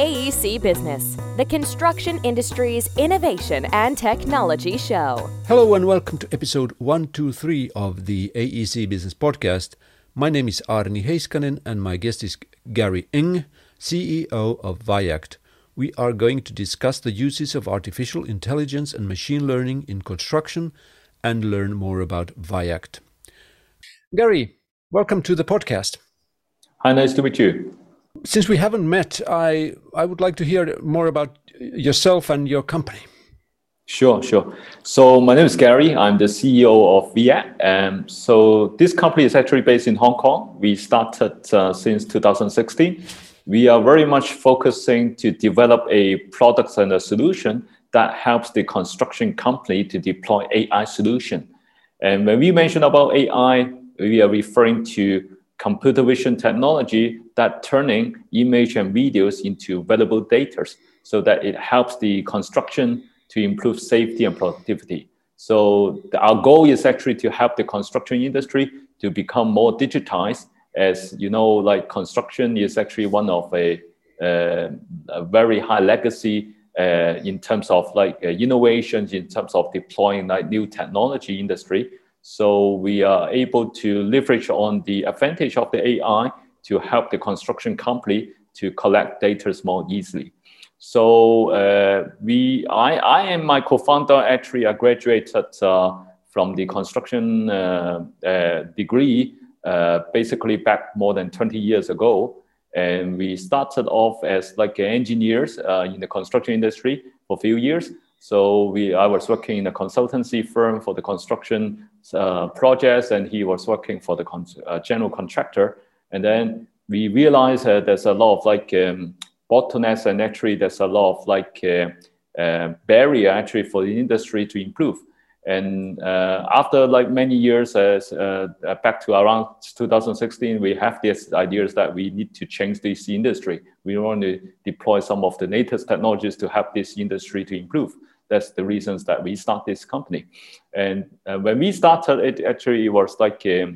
AEC Business, the construction industry's innovation and technology show. Hello and welcome to episode 123 of the AEC Business Podcast. My name is Arni Heiskanen and my guest is Gary Ng, CEO of Viact. We are going to discuss the uses of artificial intelligence and machine learning in construction and learn more about Viact. Gary, welcome to the podcast. Hi, nice to meet you. Since we haven't met, I, I would like to hear more about yourself and your company. Sure, sure. So my name is Gary. I'm the CEO of Viact. Um, so this company is actually based in Hong Kong. We started uh, since 2016. We are very much focusing to develop a product and a solution that helps the construction company to deploy AI solution. And when we mention about AI, we are referring to computer vision technology that turning image and videos into valuable data so that it helps the construction to improve safety and productivity. So the, our goal is actually to help the construction industry to become more digitized as you know, like construction is actually one of a, uh, a very high legacy uh, in terms of like uh, innovations, in terms of deploying like new technology industry. So we are able to leverage on the advantage of the AI to help the construction company to collect data more easily. So uh, we, I, I and my co-founder actually I graduated uh, from the construction uh, uh degree uh, basically back more than 20 years ago. And we started off as like engineers uh, in the construction industry for a few years. So we, I was working in a consultancy firm for the construction projects, and he was working for the con- general contractor. And then we realized uh, there's a lot of like um, bottlenecks, and actually there's a lot of like uh, uh, barrier actually for the industry to improve. And uh, after like many years, as back to around 2016, we have these ideas that we need to change this industry. We want to deploy some of the latest technologies to help this industry to improve that's the reasons that we start this company. And uh, when we started, it actually was like a,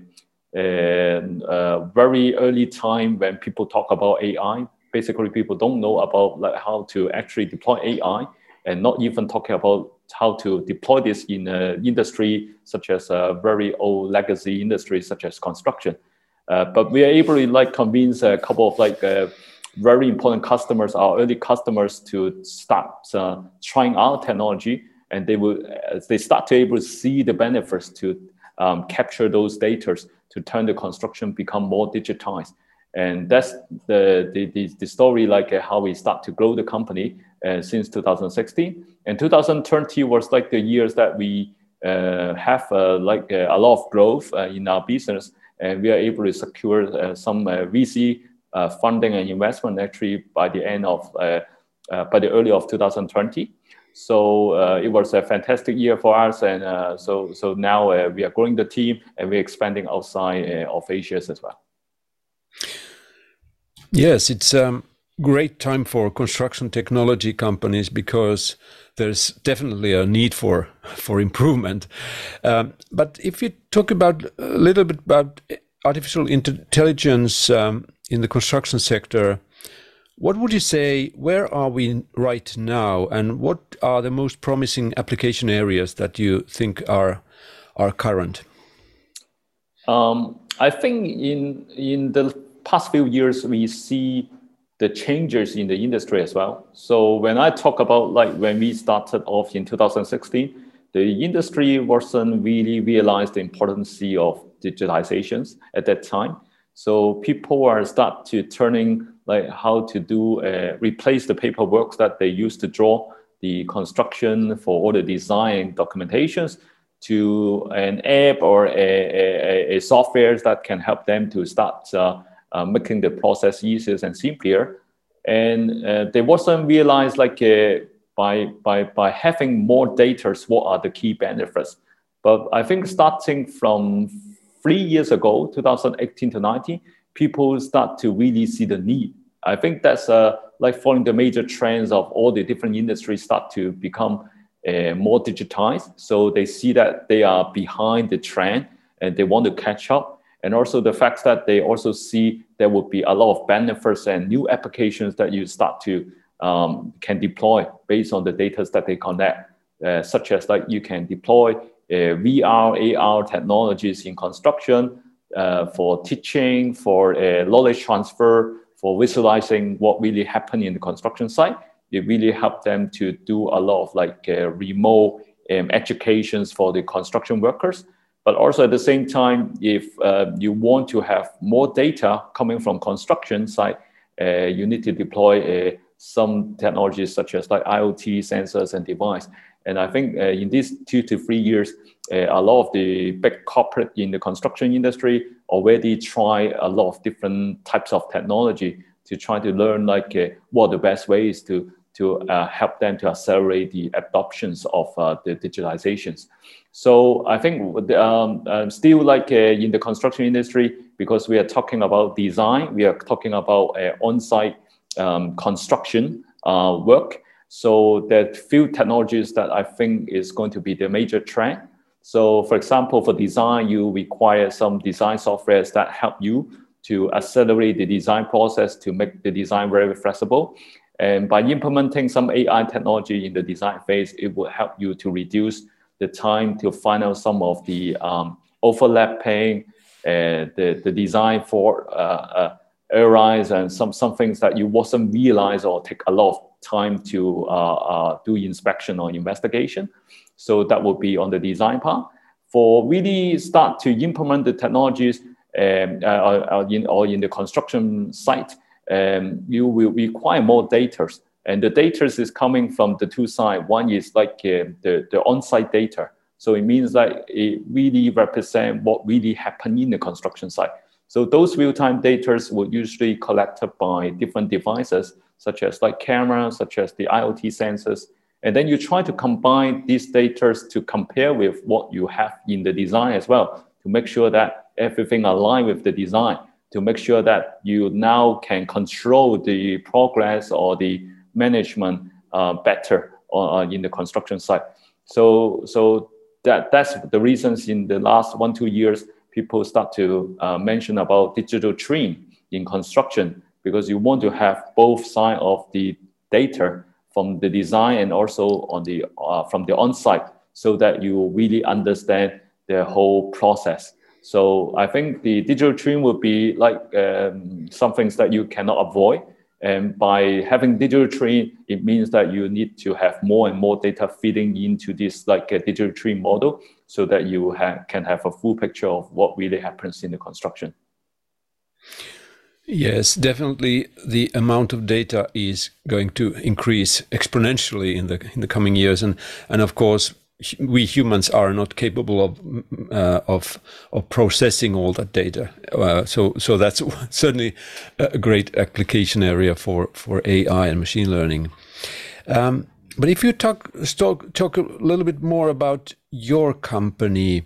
a, a, very early time when people talk about AI. Basically, people don't know about like how to actually deploy AI, and not even talking about how to deploy this in an industry such as a very old legacy industry such as construction. Uh, but we are able to like convince a couple of like uh, very important customers, our early customers, to start uh, trying our technology, and they will they start to able to see the benefits to um, capture those data to turn the construction become more digitized. And that's the, the, the, the story like uh, how we start to grow the company uh, since 2016. And 2020 was like the years that we uh, have uh, like uh, a lot of growth uh, in our business and we are able to secure some VC funding and investment actually by the end of by the early of 2020. So it was a fantastic year for us, and so so now we are growing the team and we're expanding outside of Asia as well. Yes, it's a um, great time for construction technology companies because there's definitely a need for for improvement. Um, but if you talk about a little bit about artificial intelligence, um, in the construction sector. What would you say? Where are we right now, and what are the most promising application areas that you think are are current? Um, I think in in the past few years we see the changes in the industry as well. So when I talk about like when we started off in 2016, the industry wasn't really realized the importance of digitizations at that time. So people are start to turning like how to do uh, replace the paperwork that they used to draw the construction for all the design documentations to an app or a, a, a software that can help them to start uh, uh, making the process easier and simpler. And uh, they wasn't realized like uh, by, by, by having more data, what are the key benefits. But I think starting from three years ago, 2018 to 19, people start to really see the need. I think that's uh, like following the major trends of all the different industries start to become uh, more digitized. So they see that they are behind the trend and they want to catch up. and also the fact that they also see there will be a lot of benefits and new applications that you start to um, can deploy based on the data that they collect, uh, such as like you can deploy uh, VR, AR technologies in construction uh, for teaching, for uh, knowledge transfer, for visualizing what really happened in the construction site. It really helped them to do a lot of like uh, remote um, educations for the construction workers. But also at the same time, if uh, you want to have more data coming from construction site, uh, you need to deploy some technologies such as like IoT sensors and device. And I think uh, in these two to three years, uh, a lot of the big corporate in the construction industry already try a lot of different types of technology to try to learn like uh, what the best ways to to uh, help them to accelerate the adoptions of uh, the digitalizations. So I think um, uh, still like uh, in the construction industry, because we are talking about design, we are talking about on-site um, construction work. So that few technologies that I think is going to be the major trend. So for example, for design, you require some design softwares that help you to accelerate the design process to make the design very flexible. And by implementing some AI technology in the design phase, it will help you to reduce the time to find out some of the um, overlapping, uh, the, the design for uh, uh, errors and some, some things that you wasn't realize or take a lot of time to uh, uh, do inspection or investigation. So that would be on the design part. For really start to implement the technologies um, uh, or, in, or in the construction site, um, you will require more data. And the data is coming from the two sides. One is like uh, the, the on-site data. So it means that it really represent what really happened in the construction site. So those real-time data will usually collected by different devices, such as like cameras, such as the IoT sensors. And then you try to combine these data to compare with what you have in the design as well, to make sure that everything align with the design to make sure that you now can control the progress or the management uh, better uh, in the construction site. So, so that, that's the reasons in the last one, two years, people start to uh, mention about digital twin in construction because you want to have both side of the data from the design and also on the, uh, from the on-site so that you really understand the whole process. So I think the digital twin will be like um, some things that you cannot avoid. And by having digital twin, it means that you need to have more and more data feeding into this like a digital twin model so that you ha can have a full picture of what really happens in the construction. Yes, definitely the amount of data is going to increase exponentially in the in the coming years and and of course we humans are not capable of uh, of of processing all that data. Uh, so so that's certainly a great application area for for AI and machine learning. Um, but if you talk talk talk a little bit more about your company.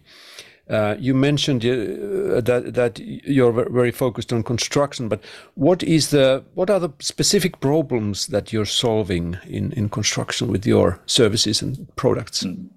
Uh, you mentioned uh, that that you're very focused on construction, but what is the what are the specific problems that you're solving in in construction with your services and products? Mm.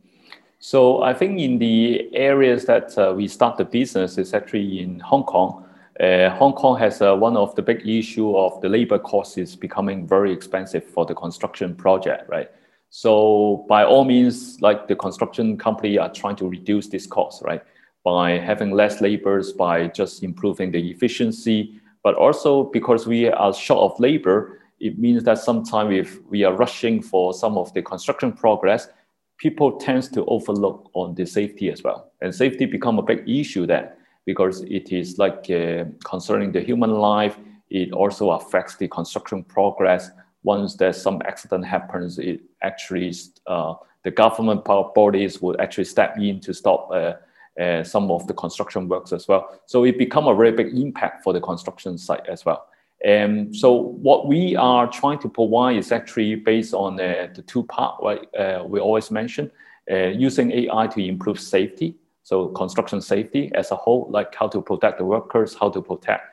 So I think in the areas that uh, we start the business is actually in Hong Kong. Uh, Hong Kong has uh, one of the big issue of the labor cost is becoming very expensive for the construction project, right? So by all means, like the construction company are trying to reduce this cost, right? By having less laborers, by just improving the efficiency, but also because we are short of labor, it means that sometimes if we are rushing for some of the construction progress, people tends to overlook on the safety as well. And safety become a big issue then because it is like uh, concerning the human life. It also affects the construction progress. Once there's some accident happens, it actually uh, the government bodies would actually step in to stop uh, uh, some of the construction works as well. So it become a very big impact for the construction site as well. And so what we are trying to provide is actually based on uh, the two part, right? Uh, we always mention using AI to improve safety. So construction safety as a whole, like how to protect the workers, how to protect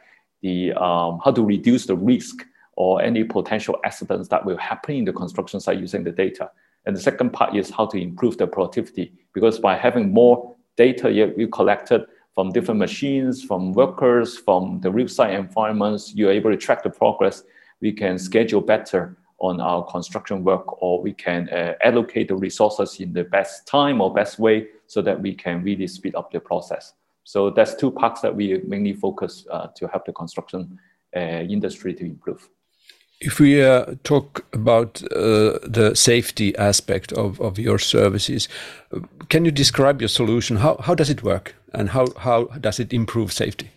the, um, how to reduce the risk or any potential accidents that will happen in the construction site using the data. And the second part is how to improve the productivity because by having more data you, collected from different machines, from workers, from the real site environments. You're able to track the progress. We can schedule better on our construction work, or we can uh, allocate the resources in the best time or best way so that we can really speed up the process. So that's two parts that we mainly focus uh, to help the construction uh, industry to improve. If we uh, talk about uh, the safety aspect of, of your services, can you describe your solution? How, how does it work and how, how does it improve safety?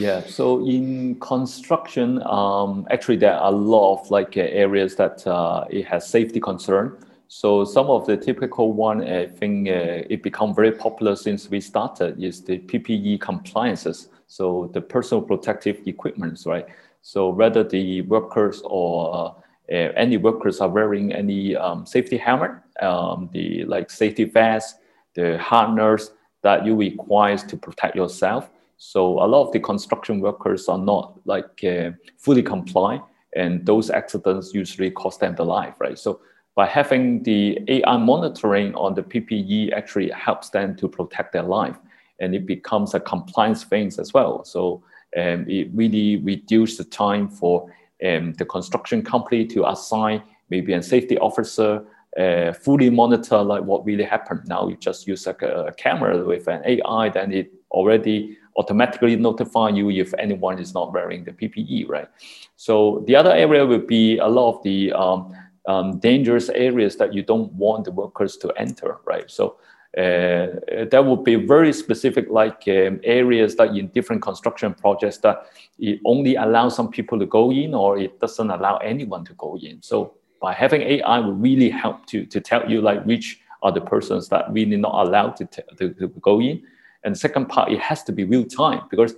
Yeah, so in construction, um, actually there are a lot of like uh, areas that uh, it has safety concern. So some of the typical one, I think uh, it become very popular since we started is the PPE compliances. So the personal protective equipments, right? So whether the workers or uh, any workers are wearing any um, safety helmet, um, the like safety vest, the harness that you require to protect yourself. So a lot of the construction workers are not like uh, fully comply, and those accidents usually cost them the life, right? So by having the AI monitoring on the PPE actually helps them to protect their life, and it becomes a compliance thing as well. So um, it really reduced the time for um, the construction company to assign maybe a safety officer, uh, fully monitor like what really happened. Now you just use like a, a camera with an AI, then it already automatically notify you if anyone is not wearing the PPE, right? So the other area would be a lot of the um, um, dangerous areas that you don't want the workers to enter, right? So that would be very specific, like um, areas that in different construction projects that it only allows some people to go in, or it doesn't allow anyone to go in. So by having AI will really help to to tell you like which are the persons that really not allowed to, to, to go in. And second part, it has to be real time because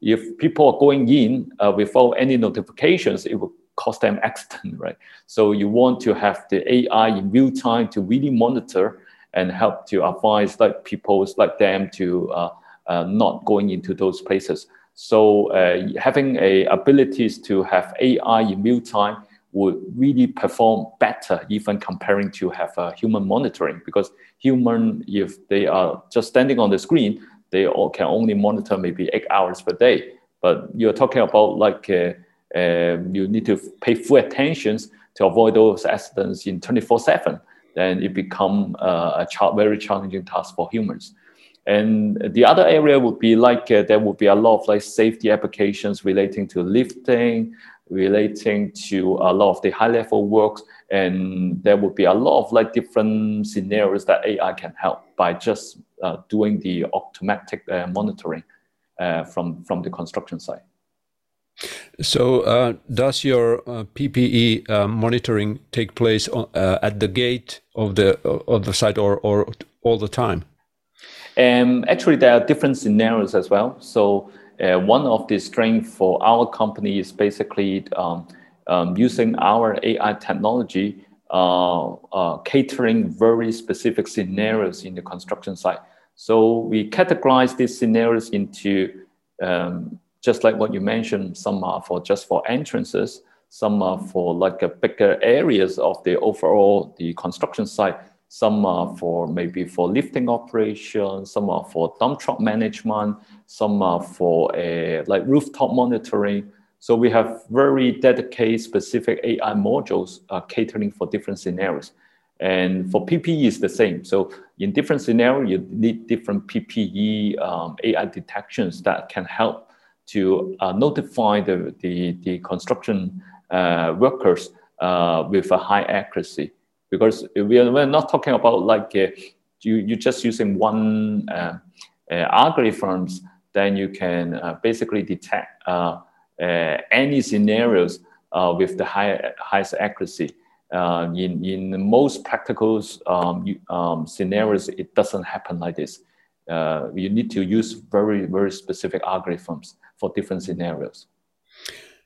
if people are going in uh, without any notifications, it will cause them accident, right? So you want to have the AI in real time to really monitor and help to advise like people like them to uh, uh, not going into those places. So uh, having a abilities to have AI in real time would really perform better even comparing to have a human monitoring because human if they are just standing on the screen they can only monitor maybe eight hours per day but you're talking about like uh, uh, you need to pay full attention to avoid those accidents in 24 7 then it become uh, a very challenging task for humans. And the other area would be like uh, there would be a lot of like safety applications relating to lifting, relating to a lot of the high level works, and there would be a lot of like different scenarios that AI can help by just uh, doing the automatic uh, monitoring uh, from from the construction site. So, uh, does your uh, PPE uh, monitoring take place uh, at the gate of the of the site, or or all the time? Um, actually, there are different scenarios as well. So, uh, one of the strengths for our company is basically um, um, using our AI technology, uh, catering very specific scenarios in the construction site. So, we categorize these scenarios into um, just like what you mentioned, some are for just for entrances, some are for like a bigger areas of the overall the construction site. Some are for maybe for lifting operations, some are for dump truck management, some are for a like rooftop monitoring. So we have very dedicated specific AI modules uh, catering for different scenarios. And for PPE is the same. So in different scenarios, you need different PPE um, AI detections that can help to uh, notify the, the, the construction uh, workers uh, with a high accuracy. Because we are, we're not talking about like uh, you, you just using one uh, uh, algorithms, then you can basically detect any scenarios with the high, highest accuracy. in, in most practical um, um, scenarios, it doesn't happen like this. you need to use very, very specific algorithms for different scenarios.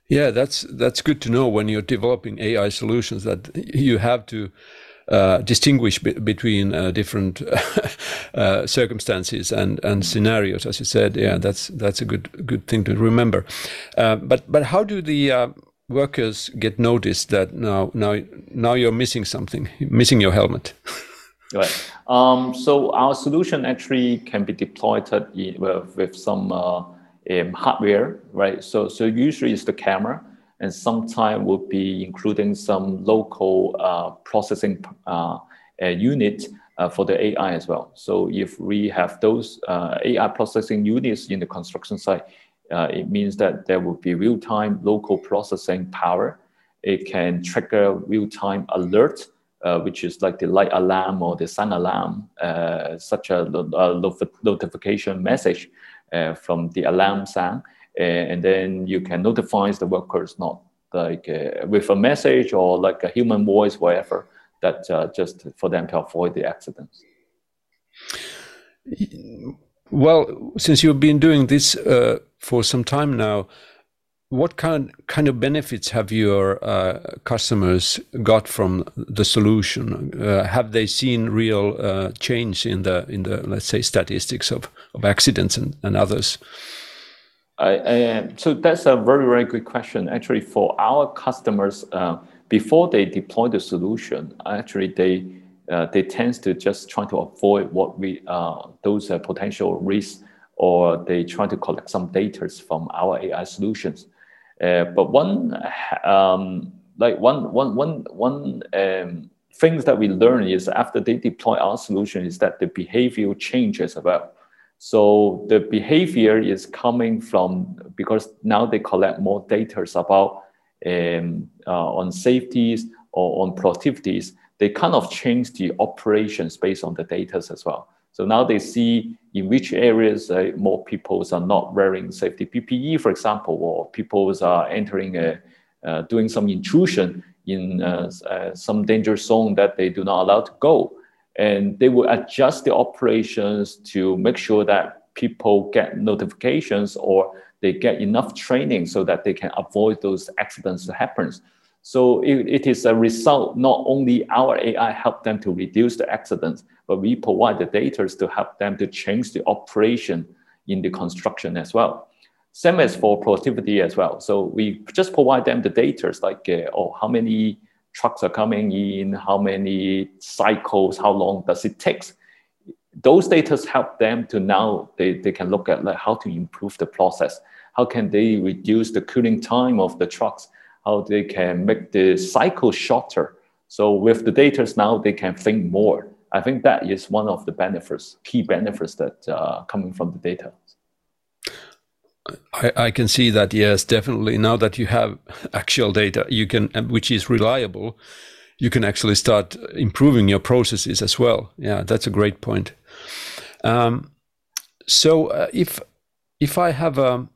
Yeah, that's that's good to know when you're developing AI solutions that you have to uh, distinguish between uh, different uh, circumstances and, and scenarios, as you said. Yeah, that's that's a good good thing to remember. Uh, but but how do the uh, workers get noticed that now now now you're missing something, missing your helmet? Right. Um, so our solution actually can be deployed in, with, with some uh, um, hardware, right? So so usually it's the camera, and sometimes will be including some local uh, processing uh, unit uh, for the AI as well. So if we have those uh, AI processing units in the construction site, uh, it means that there will be real-time local processing power. It can trigger real-time alert, uh, which is like the light alarm or the sun alarm, uh, such a, a, notification message uh, from the alarm sound. and then you can notify the workers not like with a message or like a human voice, whatever that uh, just for them to avoid the accidents. Well, since you've been doing this uh, for some time now, what kind kind of benefits have your uh, customers got from the solution? Uh, have they seen real uh, change in the in the let's say statistics of, of accidents and, and others? I, I, so that's a very very good question. Actually, for our customers, uh, before they deploy the solution, actually they uh, they tend to just try to avoid what we uh, those potential risks, or they try to collect some data from our AI solutions. Uh, but one um, like one one one one um, things that we learn is after they deploy our solution is that the behavior changes as well. So the behavior is coming from because now they collect more data about um, uh, on safeties or on productivities, they kind of change the operations based on the data as well. So now they see in which areas uh, more people are not wearing safety PPE, for example, or people are entering a, uh, doing some intrusion in uh, uh, some danger zone that they do not allow to go. And they will adjust the operations to make sure that people get notifications or they get enough training so that they can avoid those accidents to happen. So it, it is a result, not only our AI help them to reduce the accidents, but we provide the data to help them to change the operation in the construction as well. Same as for productivity as well. So we just provide them the data like, uh, oh, how many trucks are coming in, how many cycles, how long does it take? Those data help them to now, they, they can look at like how to improve the process how can they reduce the cooling time of the trucks? How they can make the cycle shorter? So with the data now, they can think more. I think that is one of the benefits, key benefits that uh, coming from the data. I, I, can see that yes definitely. Now that you have actual data you can which is reliable you can actually start improving your processes as well. Yeah that's a great point. Um, so uh, if if i have a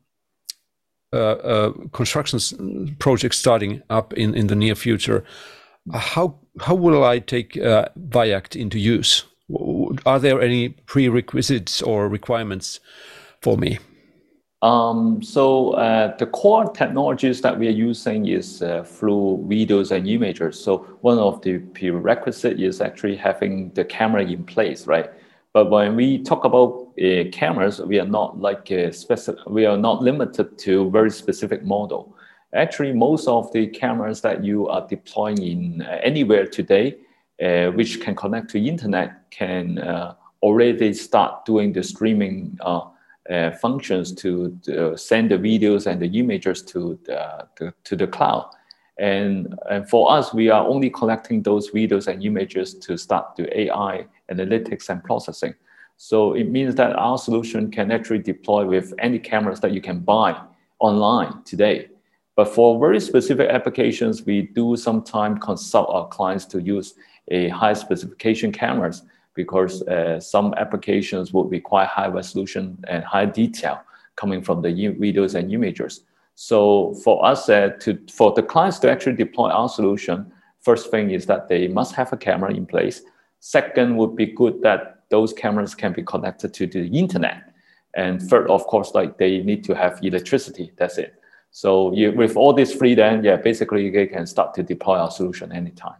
uh, uh, construction project starting up in, in the near future, how how will I take uh, VIACT into use? Are there any prerequisites or requirements for me? Um, so uh, the core technologies that we are using is uh, through videos and images. So one of the prerequisites is actually having the camera in place, right? But when we talk about uh, cameras, we are not like uh, specific. We are not limited to very specific model. Actually, most of the cameras that you are deploying in uh, anywhere today, uh, which can connect to internet, can uh, already start doing the streaming uh, functions to, to, send the videos and the images to the, to, to the cloud. And, and for us, we are only collecting those videos and images to start the AI analytics and processing. So it means that our solution can actually deploy with any cameras that you can buy online today. But for very specific applications, we do sometimes consult our clients to use a high specification cameras because uh, some applications would require high resolution and high detail coming from the videos and images. So for us, uh, to for the clients to actually deploy our solution, first thing is that they must have a camera in place. Second would be good that those cameras can be connected to the internet. And third, of course, like they need to have electricity. That's it. So you, with all these three, then yeah, basically you can start to deploy our solution anytime.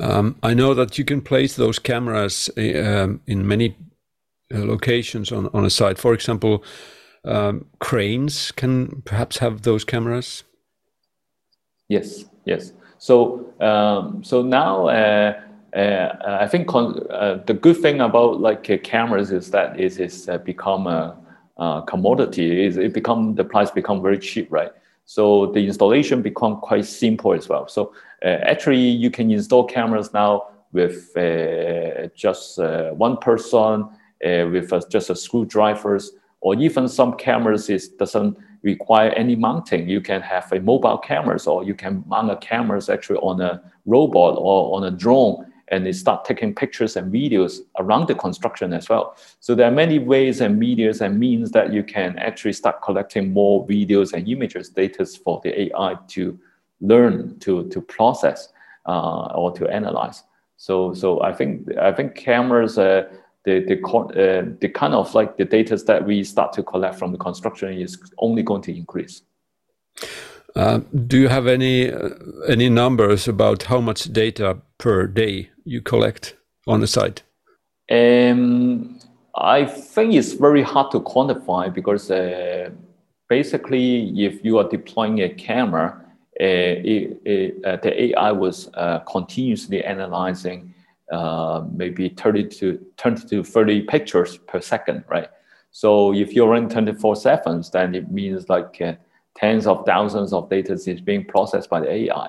Um, I know that you can place those cameras um, in many uh, locations on, on a site. For example, um, cranes can perhaps have those cameras. Yes, yes. So um, so now uh, uh, I think uh, the good thing about like uh, cameras is that it is become a, a commodity. Is it become the price become very cheap, right? So the installation become quite simple as well. So uh, actually, you can install cameras now with uh, just one person with just a screwdrivers, or even some cameras is doesn't require any mounting. You can have a mobile cameras or you can mount a cameras actually on a robot or on a drone and they start taking pictures and videos around the construction as well. So there are many ways and medias and means that you can actually start collecting more videos and images data for the AI to learn, to, to process uh, or to analyze. So, so I think I think cameras uh, the the, uh, the kind of like the data that we start to collect from the construction is only going to increase. Uh, do you have any uh, any numbers about how much data per day you collect on the site? Um, I think it's very hard to quantify because uh, basically, if you are deploying a camera, uh, it, it, uh, the AI was continuously analyzing maybe 30 to 20 to 30 pictures per second, right? So if you're running 24 seven, then it means like tens of thousands of data is being processed by the AI.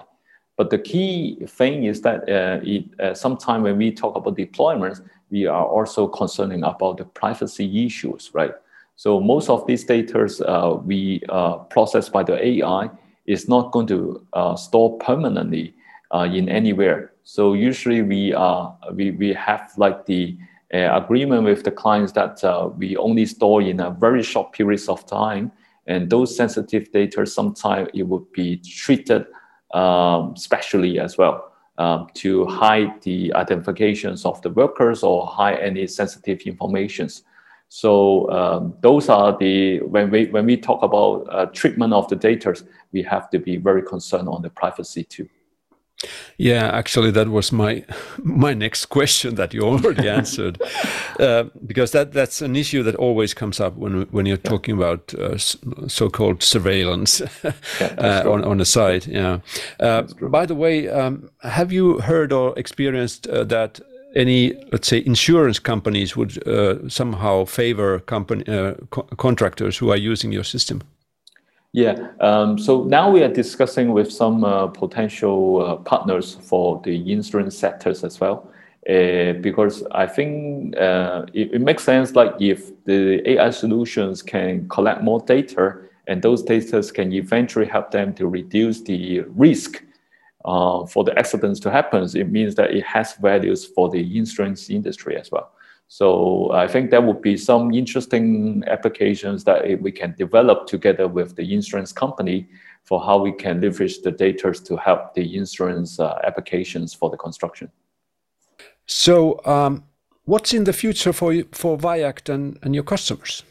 But the key thing is that uh, it, uh, sometimes when we talk about deployments, we are also concerning about the privacy issues, right? So most of these data uh, we uh, process by the AI is not going to uh, store permanently uh, in anywhere. So usually we uh, we, we have like the uh, agreement with the clients that we only store in a very short periods of time, and those sensitive data sometimes it would be treated um, specially as well um, to hide the identifications of the workers or hide any sensitive informations. So um, those are the when we when we talk about uh, treatment of the data, we have to be very concerned on the privacy too. Yeah, actually, that was my my next question that you already answered, uh, because that that's an issue that always comes up when when you're yeah. talking about uh, so-called surveillance yeah, uh, on on a site. Yeah. Uh, by the way, um, have you heard or experienced uh, that any, let's say, insurance companies would uh, somehow favor company co contractors who are using your system? Yeah. Um, so now we are discussing with some uh, potential uh, partners for the insurance sectors as well. Uh, because I think uh, it, it, makes sense like if the AI solutions can collect more data and those data can eventually help them to reduce the risk uh, for the accidents to happen, it means that it has values for the insurance industry as well. So I think there would be some interesting applications that we can develop together with the insurance company for how we can leverage the data to help the insurance uh, applications for the construction. So, um, what's in the future for for VIACT and, and your customers?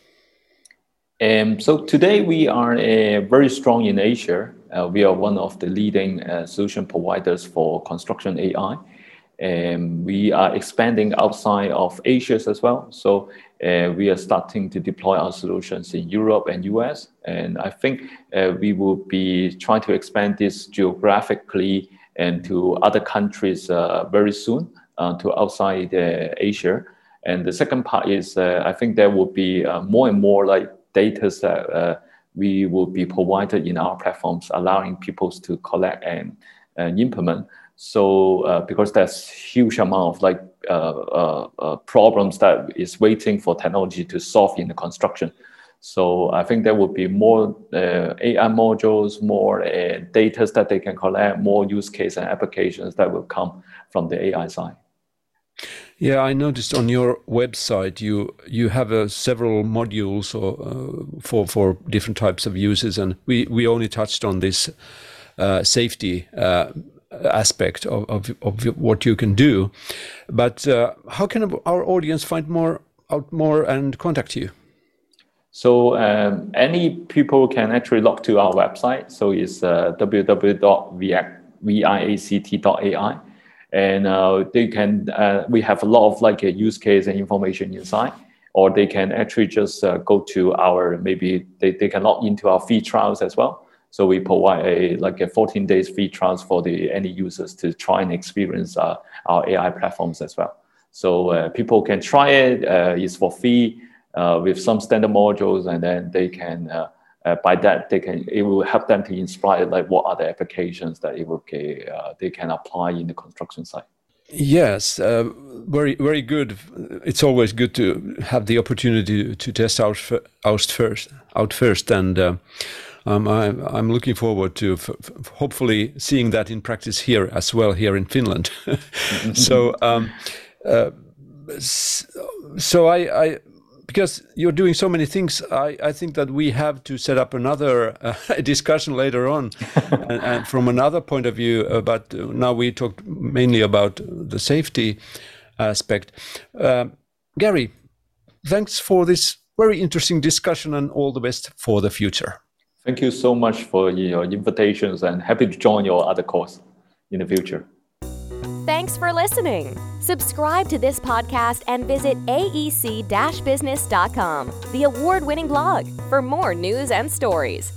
Um, so today we are uh, very strong in Asia. Uh, we are one of the leading uh, solution providers for construction AI. Um, we are expanding outside of Asia as well. So uh, we are starting to deploy our solutions in Europe and US. And I think uh, we will be trying to expand this geographically and to other countries uh, very soon uh, to outside uh, Asia. And the second part is uh, I think there will be more and more like data that we will be provided in our platforms, allowing people to collect and, and implement. So uh, because there's huge amount of like uh, uh, uh, problems that is waiting for technology to solve in the construction. So I think there will be more AI modules, more data that they can collect, more use case and applications that will come from the AI side. Yeah, I noticed on your website you you have uh, several modules or, uh, for for different types of uses, and we we only touched on this uh, safety aspect of, of, of what you can do. But uh, how can our audience find more out more and contact you? So um, any people can actually log to our website. So it's uh, www.viact.ai, and uh, they can. Uh, we have a lot of like a use case and information inside, or they can actually just uh, go to our maybe they, they can log into our free trials as well. So we provide a like a 14 days free trials for the any users to try and experience uh, our AI platforms as well. So uh, people can try it. Uh, it's for free uh, with some standard modules, and then they can. Uh, uh, by that, they can it will help them to inspire like what the applications that it will they can apply in the construction site. Yes, uh, very very good. It's always good to have the opportunity to test out, out first, out first, and uh, um, I, am looking forward to hopefully seeing that in practice here as well here in Finland. so, um, uh, so I, I because you're doing so many things, I, I think that we have to set up another uh, discussion later on, and, and, from another point of view. Uh, but now we talked mainly about the safety aspect. Uh, Gary, thanks for this very interesting discussion, and all the best for the future. Thank you so much for your invitations, and happy to join your other course in the future. Thanks for listening. Subscribe to this podcast and visit aec business.com, the award winning blog, for more news and stories.